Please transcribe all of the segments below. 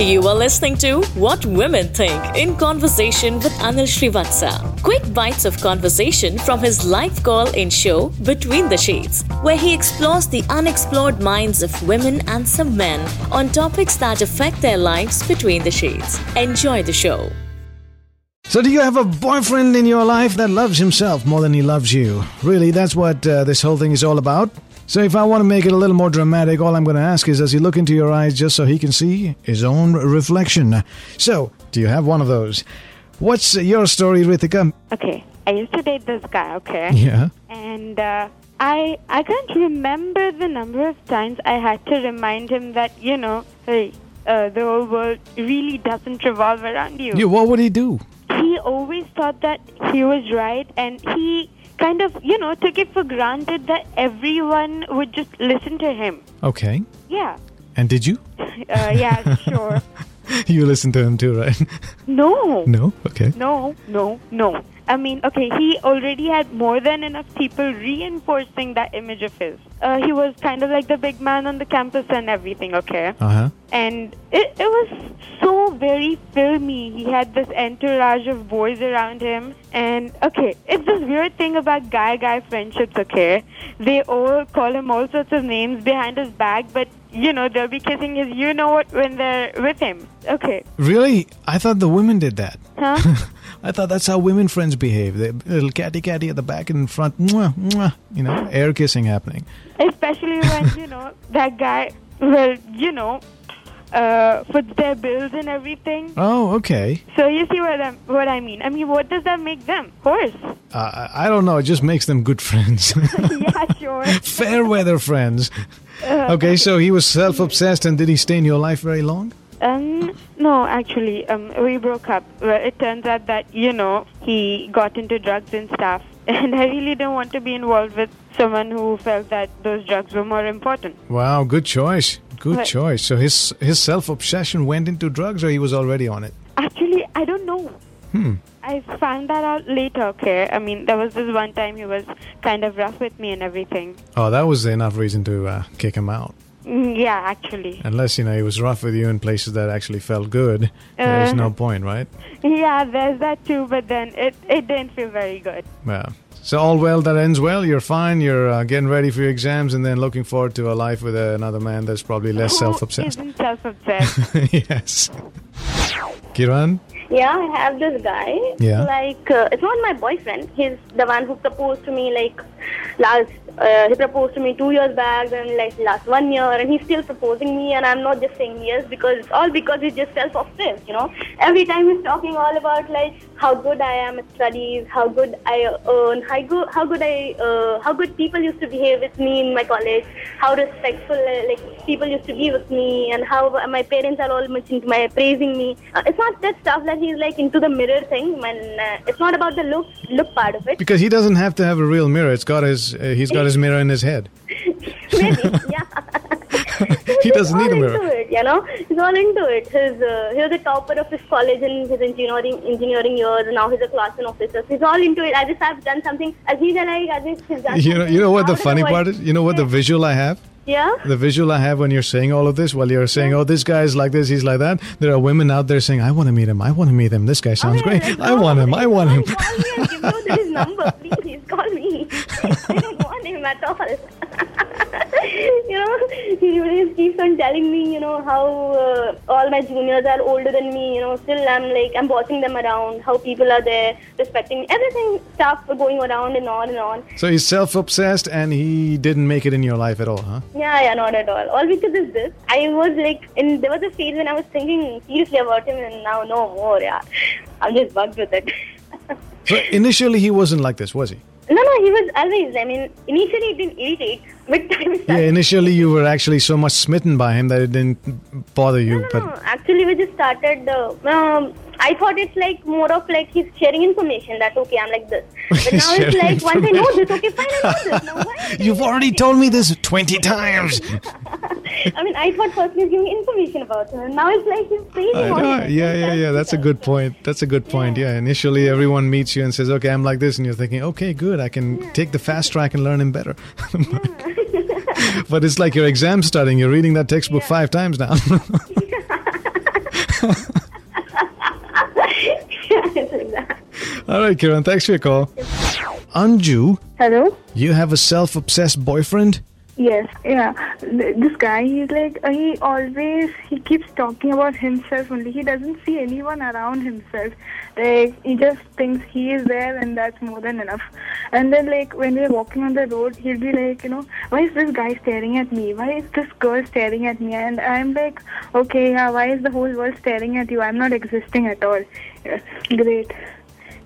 You are listening to What Women Think in conversation with Anil Srivatsa. Quick bites of conversation from his live call in show Between the Shades, where he explores the unexplored minds of women and some men on topics that affect their lives between the shades. Enjoy the show. So, do you have a boyfriend in your life that loves himself more than he loves you? Really, that's what uh, this whole thing is all about. So, if I want to make it a little more dramatic, all I'm going to ask is does he look into your eyes just so he can see his own reflection? So, do you have one of those? What's your story, Ritika? Okay, I used to date this guy, okay? Yeah. And uh, I I can't remember the number of times I had to remind him that, you know, hey, uh, the whole world really doesn't revolve around you. Yeah, what would he do? He always thought that he was right and he kind of, you know, took it for granted that everyone would just listen to him. Okay. Yeah. And did you? Uh, yeah, sure. you listened to him too, right? No. no? Okay. No, no, no. I mean, okay, he already had more than enough people reinforcing that image of his. Uh, he was kind of like the big man on the campus and everything, okay? Uh huh. And it, it was so very filmy. He had this entourage of boys around him. And, okay, it's this weird thing about guy guy friendships, okay? They all call him all sorts of names behind his back, but, you know, they'll be kissing his you know what when they're with him. Okay. Really? I thought the women did that. Huh? I thought that's how women friends behave. The little catty catty at the back and in front, mwah, mwah, you know, air kissing happening. Especially when, you know, that guy, well, you know, uh, puts their bills and everything. Oh, okay. So you see what, I'm, what I mean. I mean, what does that make them? Horse. Uh, I I don't know. It just makes them good friends. yeah, sure. Fair weather friends. Uh, Okay, so he was self obsessed and did he stay in your life very long? Um, no, actually, um, we broke up. Well, it turns out that, you know, he got into drugs and stuff. And I really didn't want to be involved with someone who felt that those drugs were more important. Wow, good choice. Good Right. choice. So his his self obsession went into drugs or he was already on it? Actually, I don't know. Hmm. I found that out later, okay? I mean, there was this one time he was kind of rough with me and everything. Oh, that was enough reason to uh, kick him out. Mm, yeah, actually. Unless, you know, he was rough with you in places that actually felt good. There's Uh. no point, right? Yeah, there's that too, but then it, it didn't feel very good. Yeah. So all well that ends well. You're fine. You're uh, getting ready for your exams, and then looking forward to a life with uh, another man that's probably less Who self-obsessed. isn't self-obsessed? yes. Kiran. Yeah, I have this guy. Yeah. Like, uh, it's not my boyfriend. He's the one who proposed to me, like, last, uh, he proposed to me two years back and, like, last one year, and he's still proposing me, and I'm not just saying yes because, it's all because he's just self obsessed, you know. Every time he's talking all about, like, how good I am at studies, how good I earn, how good, how good I, uh, how good people used to behave with me in my college, how respectful, uh, like, people used to be with me, and how my parents are all much into my praising me. Uh, it's not that stuff that he's like into the mirror thing. When uh, it's not about the look look part of it. Because he doesn't have to have a real mirror. It's got his. Uh, he's got his mirror in his head. Maybe, yeah. He doesn't need a mirror. Into it, you know, he's all into it. His uh, he was a topper of his college in his engineering engineering years, and now he's a class one officer. So he's all into it. As if I've done something, as he's like, as if he's done. You know. You know what the funny part is. You know what the visual I have. Yeah. The visual I have when you're saying all of this, while you're saying, "Oh, this guy's like this, he's like that," there are women out there saying, "I want to meet him. I want to meet him. This guy sounds Okay, great. I want him. I want him." Call me and give me his number, please. Call me. Him at all. you know, he always keeps on telling me, you know, how uh, all my juniors are older than me. You know, still I'm like I'm bossing them around. How people are there respecting me. Everything stuff going around and on and on. So he's self-obsessed, and he didn't make it in your life at all, huh? Yeah, yeah, not at all. All because of this. I was like, in there was a phase when I was thinking seriously about him, and now no more. Yeah, I'm just bugged with it. So initially he wasn't like this, was he? No, no, he was always. I mean, initially it didn't irritate, but time Yeah. Initially you were actually so much smitten by him that it didn't bother you, No, but. no, actually, we just started. Uh, um, I thought it's like more of like he's sharing information that okay, I'm like this. But now it's like once I know this, okay, fine, I know this. Now why? You've already told me this 20 times. I mean, I thought first he was giving information about him, and now it's like he's praising I all Yeah, yeah, yeah. That's a good point. That's a good point. Yeah. Initially, everyone meets you and says, "Okay, I'm like this," and you're thinking, "Okay, good. I can take the fast track and learn him better." but it's like your exam studying. You're reading that textbook five times now. it's like that. All right, Kiran, thanks for your call. Anju, Hello? you have a self obsessed boyfriend? Yes, yeah. This guy, he's like, uh, he always, he keeps talking about himself only. He doesn't see anyone around himself. Like, he just thinks he is there and that's more than enough. And then, like, when we're walking on the road, he'll be like, you know, why is this guy staring at me? Why is this girl staring at me? And I'm like, okay, yeah, why is the whole world staring at you? I'm not existing at all. Yeah, great.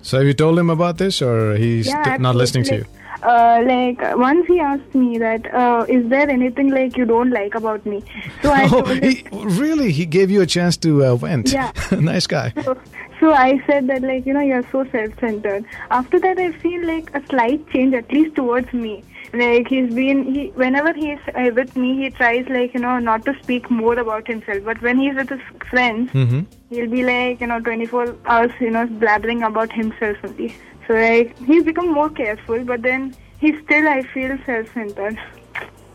So have you told him about this or he's Yeah, not listening to you? Uh, like once he asked me that, uh, is there anything like you don't like about me? So I Oh, he, really? He gave you a chance to uh, vent? Yeah. nice guy. so, so I said that like you know you're so self-centered. After that, I feel like a slight change at least towards me. Like he's been he whenever he's uh, with me, he tries like you know not to speak more about himself. But when he's with his friends, hmm he'll be like you know 24 hours you know blabbering about himself only. So like he's become more careful, but then he still I feel self-centered.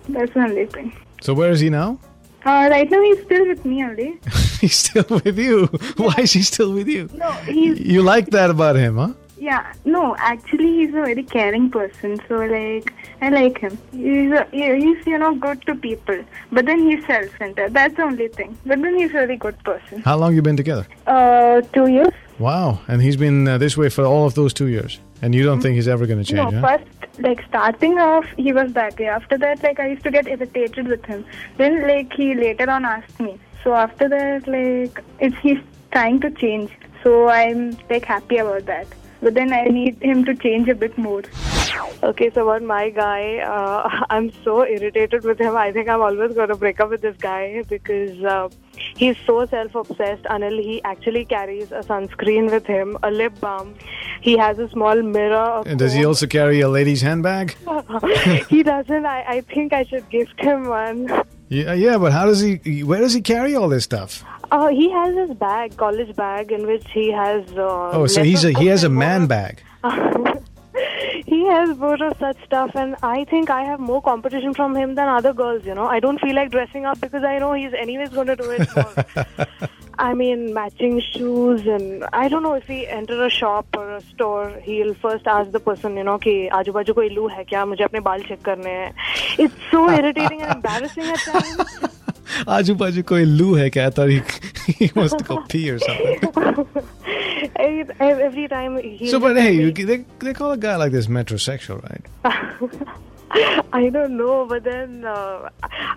That's the only thing. So where is he now? Uh, right now he's still with me only. he's still with you. Why is he still with you? No, he's You like that about him, huh? Yeah, no, actually he's a very caring person. So like, I like him. He's a, yeah, he's you know good to people, but then he's self-centered. That's the only thing. But then he's a very good person. How long you been together? Uh, two years. Wow. And he's been uh, this way for all of those two years. And you don't think he's ever going to change, no, huh? first like starting off, he was that way. After that, like I used to get irritated with him. Then like he later on asked me. So after that, like it's he's trying to change. So I'm like happy about that. But then I need him to change a bit more. Okay, so about my guy, uh, I'm so irritated with him. I think I'm always going to break up with this guy because uh, he's so self-obsessed. Anil, he actually carries a sunscreen with him, a lip balm. He has a small mirror. a And does he also carry a lady's handbag? he doesn't. I, I think I should gift him one. Yeah, yeah, but how does he? Where does he carry all this stuff? Uh, he has his bag, college bag, in which he has. Uh, Oh, so less he's a of he has a books and man more bag. he has both of such stuff, and I think I have more competition from him than other girls. You know, I don't feel like dressing up because I know he's anyways going to do it. More. I mean, matching shoes, and I don't know if he enter a shop or a store, he'll first ask the person, you know, कि आजू बाजू कोई लू है क्या मुझे अपने बाल चेक करने हैं. It's so irritating and embarrassing at times. Aju baju koi loo hai kya? I thought he, he wants to go pee or something. I- Every time he. So, but hey, you, they, they call a guy like this metrosexual, right? I don't know, but then uh,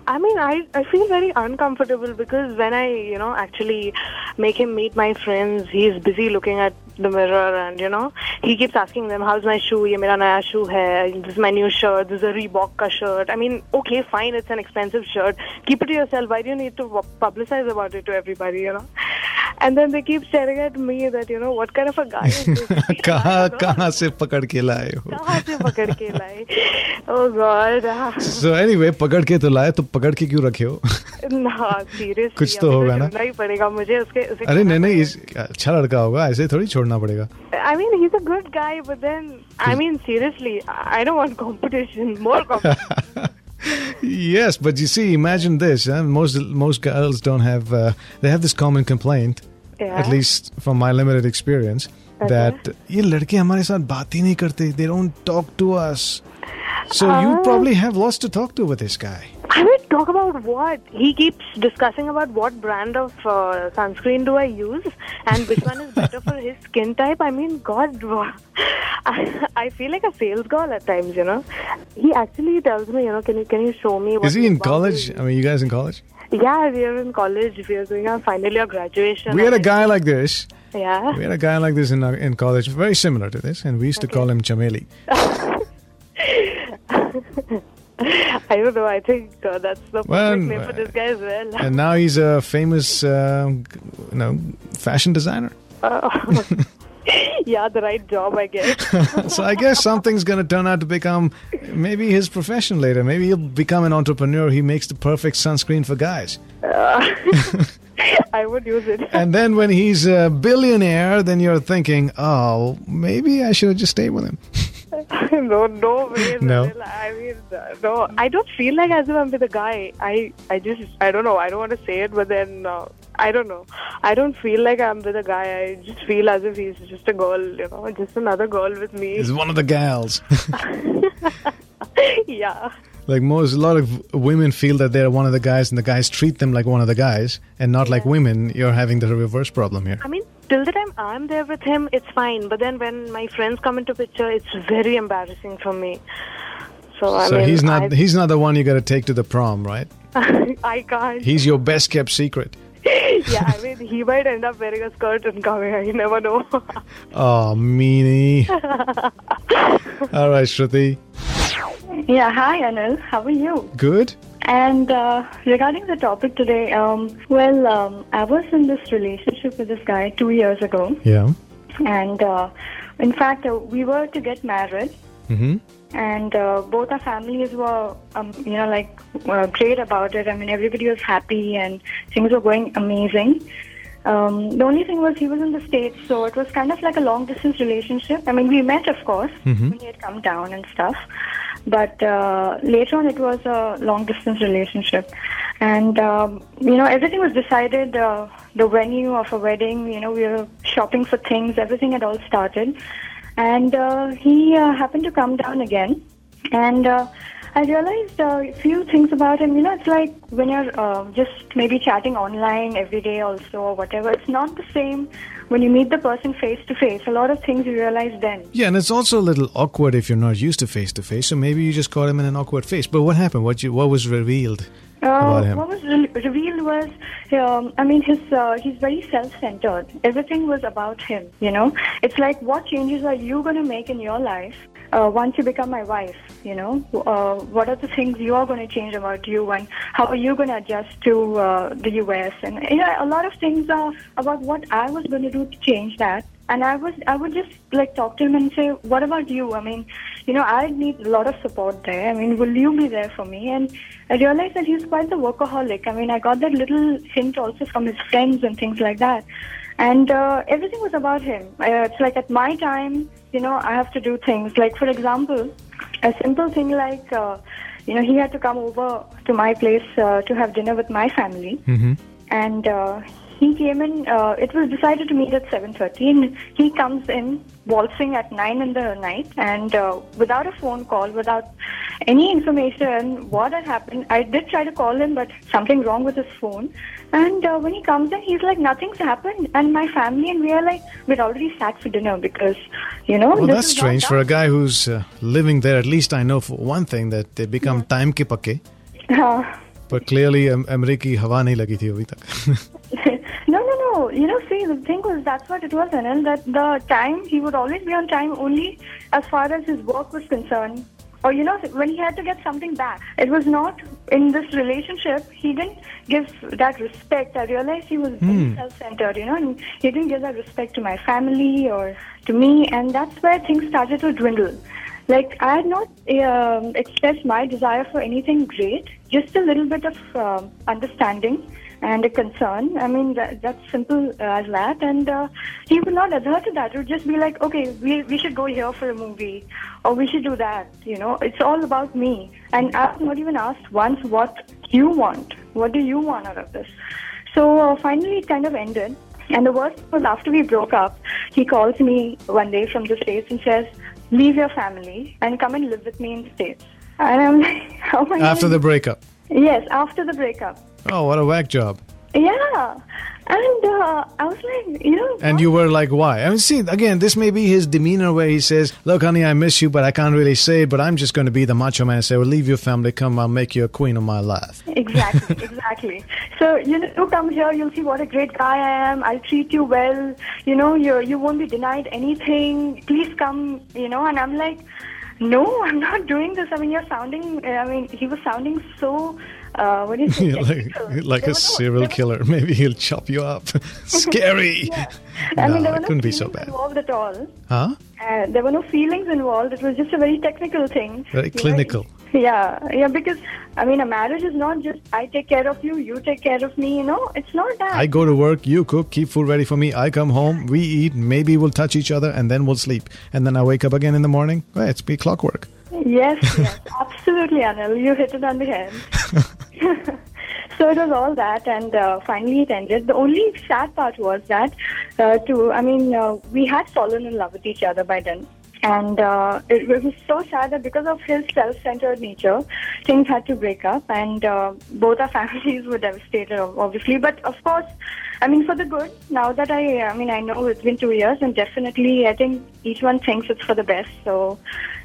I mean, I I feel very uncomfortable because when I you know actually make him meet my friends, he's busy looking at the mirror and you know he keeps asking them, "How's my shoe? ये मेरा नया shoe है. This is my new shirt. This is a Reebok का shirt." I mean, okay, fine, it's an expensive shirt. Keep it to yourself. Why do you need to publicize about it to everybody? You know. And then they keep staring at me that you know what kind of a guy is this? कहाँ कहाँ से पकड़ के लाए हो? कहाँ से पकड़ के लाए? Oh God. So anyway, पकड़ के तो लाए तो पकड़ के क्यों रखे हो? ना सीरियसली कुछ तो होगा ना? ही पड़ेगा मुझे उसके उसे अरे नहीं नहीं इस, अच्छा लड़का होगा ऐसे थोड़ी छोड़ना पड़ेगा. I mean he's a good guy but then I mean seriously I don't want competition more competition yes, but you see, imagine this. Huh? Most most girls don't have. Uh, they have this common complaint, Yeah. at least from my limited experience, that ये लड़के हमारे साथ बात ही नहीं करते. They don't talk to us. So you Oh. probably have lots to talk to with this guy. I mean talk about what he keeps discussing about what brand of uh, sunscreen do I use and which one is better for his skin type I mean god I, I feel like a sales girl at times you know he actually tells me you know can you can you show me what Is he in college? I mean, you guys in college? yeah we are in college we are doing our final year graduation We had a guy like this. yeah We had a guy like this in our, in college, very similar to this, and we used to call him Chameli. I don't know. I think uh, that's the perfect Well, name for this guy as well. And now he's a famous, uh, you know, fashion designer. yeah, the right job, I guess. so I guess something's going to turn out to become maybe his profession later. Maybe he'll become an entrepreneur. He makes the perfect sunscreen for guys. I would use it. And then when he's a billionaire, then you're thinking, oh, maybe I should have just stayed with him. no, no way. No. I mean, no. I don't feel like as if I'm with a guy. I, I just, I don't know. I don't want to say it, but then uh, I don't know. I don't feel like I'm with a guy. I just feel as if he's just a girl, you know, just another girl with me. He's one of the gals. yeah. like most, a lot of women feel that they're one of the guys, and the guys treat them like one of the guys, and not like women. You're having the reverse problem here. I mean, till the time I'm there with him, it's fine. But then when my friends come into picture, it's very embarrassing for me. So, I so mean, he's not I, he's not the one you got to take to the prom, right? I can't. He's your best kept secret. yeah, I mean, he might end up wearing a skirt and coming. You never know. Oh, meanie. All right, Shruti. Yeah, hi Anil. How are you? Good. And uh, regarding the topic today, um, well, um, I was in this relationship with this guy two years ago, Yeah. and uh, in fact, uh, we were to get married, Mm-hmm. and uh, both our families were, um, you know, like uh, great about it. I mean, everybody was happy, and things were going amazing. Um, the only thing was he was in the states, so it was kind of like a long distance relationship. I mean, we met, of course, Mhm. when he had come down and stuff, but uh, later on it was a long distance relationship, and um, you know everything was decided. Uh, the venue of a wedding, you know, we were shopping for things. Everything had all started, and uh, he uh, happened to come down again, and. Uh, I realized uh, a few things about him. You know, it's like when you're uh, just maybe chatting online every day, also or whatever. It's not the same when you meet the person face to face. A lot of things you realize then. Yeah, and it's also a little awkward if you're not used to face to face. So maybe you just caught him in an awkward face. But what happened? What you what was revealed about Uh, him? what was re- revealed was, um, I mean, his uh, he's very self-centered. Everything was about him. You know, it's like what changes are you going to make in your life uh, once you become my wife? You know, uh, what are the things you are going to change about you, and how are you going to adjust to uh, the U.S. And you know, a lot of things are about what I was going to do to change that. And I was, I would just like talk to him and say, "What about you? I mean, you know, I need a lot of support there. I mean, will you be there for me?" And I realized that he's quite the workaholic. I mean, I got that little hint also from his friends and things like that. And uh, everything was about him. Uh, it's like at my time, you know, I have to do things. Like, for example, a simple thing like, uh, you know, he had to come over to my place uh, to have dinner with my family Mm-hmm. and uh, he came in. Uh, it was decided to meet at seven thirty, and he comes in waltzing at nine in the night, and uh, without a phone call, without any information what had happened. I did try to call him, but something wrong with his phone. And uh, when he comes in, he's like, nothing's happened. And my family and we are like, we'd already sat for dinner because, you know. Well, this that's is not strange for a done. guy who's uh, living there. At least I know for one thing that they become time ke pakke. Uh, But clearly, um, अमेरिकी हवा नहीं लगी थी अभी तक. no, no, no. You know, see, the thing was that's what it was, Anil. That the time he would always be on time only as far as his work was concerned. Or you know, when he had to get something back, it was not in this relationship. He didn't give that respect. I realized he was very self-centered, you know, and he didn't give that respect to my family or to me, and that's where things started to dwindle. Like I had not um, expressed my desire for anything great, just a little bit of um understanding and a concern. I mean, that, that's simple as that. And uh, he would not adhere to that. It would just be like, okay, we, we should go here for a movie, or we should do that. You know, it's all about me. And I've not even asked once what you want. What do you want out of this? So uh, finally, it kind of ended. And the worst was after we broke up, he calls me one day from the States and says, leave your family and come and live with me in the States. And I'm like, how am I After the breakup. Yes, after the breakup. Oh, what a whack job. Yeah. And uh, I was like, you know. And you were like, why? I mean, see, again, this may be his demeanor where he says, Look, honey, I miss you, but I can't really say it, but I'm just going to be the macho man and say, Well, leave your family, come, I'll make you a queen of my life. Exactly, exactly. So you know, you come here, you'll see what a great guy I am. I'll treat you well. You know, you you won't be denied anything. Please come. You know, and I'm like, no, I'm not doing this. I mean, you're sounding. I mean, he was sounding so. Uh, what is it? like technical. like There a serial there killer. Maybe he'll chop you up. Scary. I mean, No, there were it no couldn't be so bad. involved at all. Huh? Uh, there were no feelings involved. It was just a very technical thing. Very You clinical. yeah, yeah. Because I mean, a marriage is not just I take care of you, you take care of me. You know, it's not that. I go to work, you cook, keep food ready for me. I come home, we eat, maybe we'll touch each other, and then we'll sleep. And then I wake up again in the morning. Well, it's be clockwork. Yes, yes, absolutely, Anil. You hit it on the head. So it was all that, and uh, finally it ended. The only sad part was that, uh, to I mean, uh, we had fallen in love with each other by then. And uh, it, it was so sad that because of his self-centered nature, things had to break up, and uh, both our families were devastated, obviously. But of course, I mean, for the good. Now that I, I mean, I know it's been two years, and definitely, I think each one thinks it's for the best. So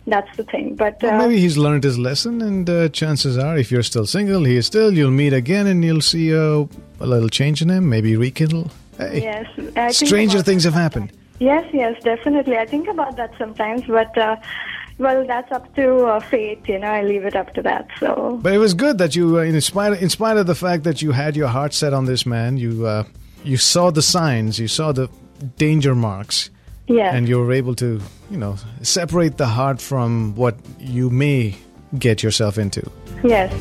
that's the thing. But Well, uh, maybe he's learned his lesson, and uh, chances are, if you're still single, he is still. You'll meet again, and you'll see uh, a little change in him. Maybe rekindle. Hey, yes, I stranger things have happened. Yes, yes, definitely. I think about that sometimes, but uh, well, that's up to uh, fate. You know, I leave it up to that. So But it was good that you, uh, in spite in spite of the fact that you had your heart set on this man, you uh, you saw the signs, you saw the danger marks, yeah, and you're able to, you know, separate the heart from what you may get yourself into. yes.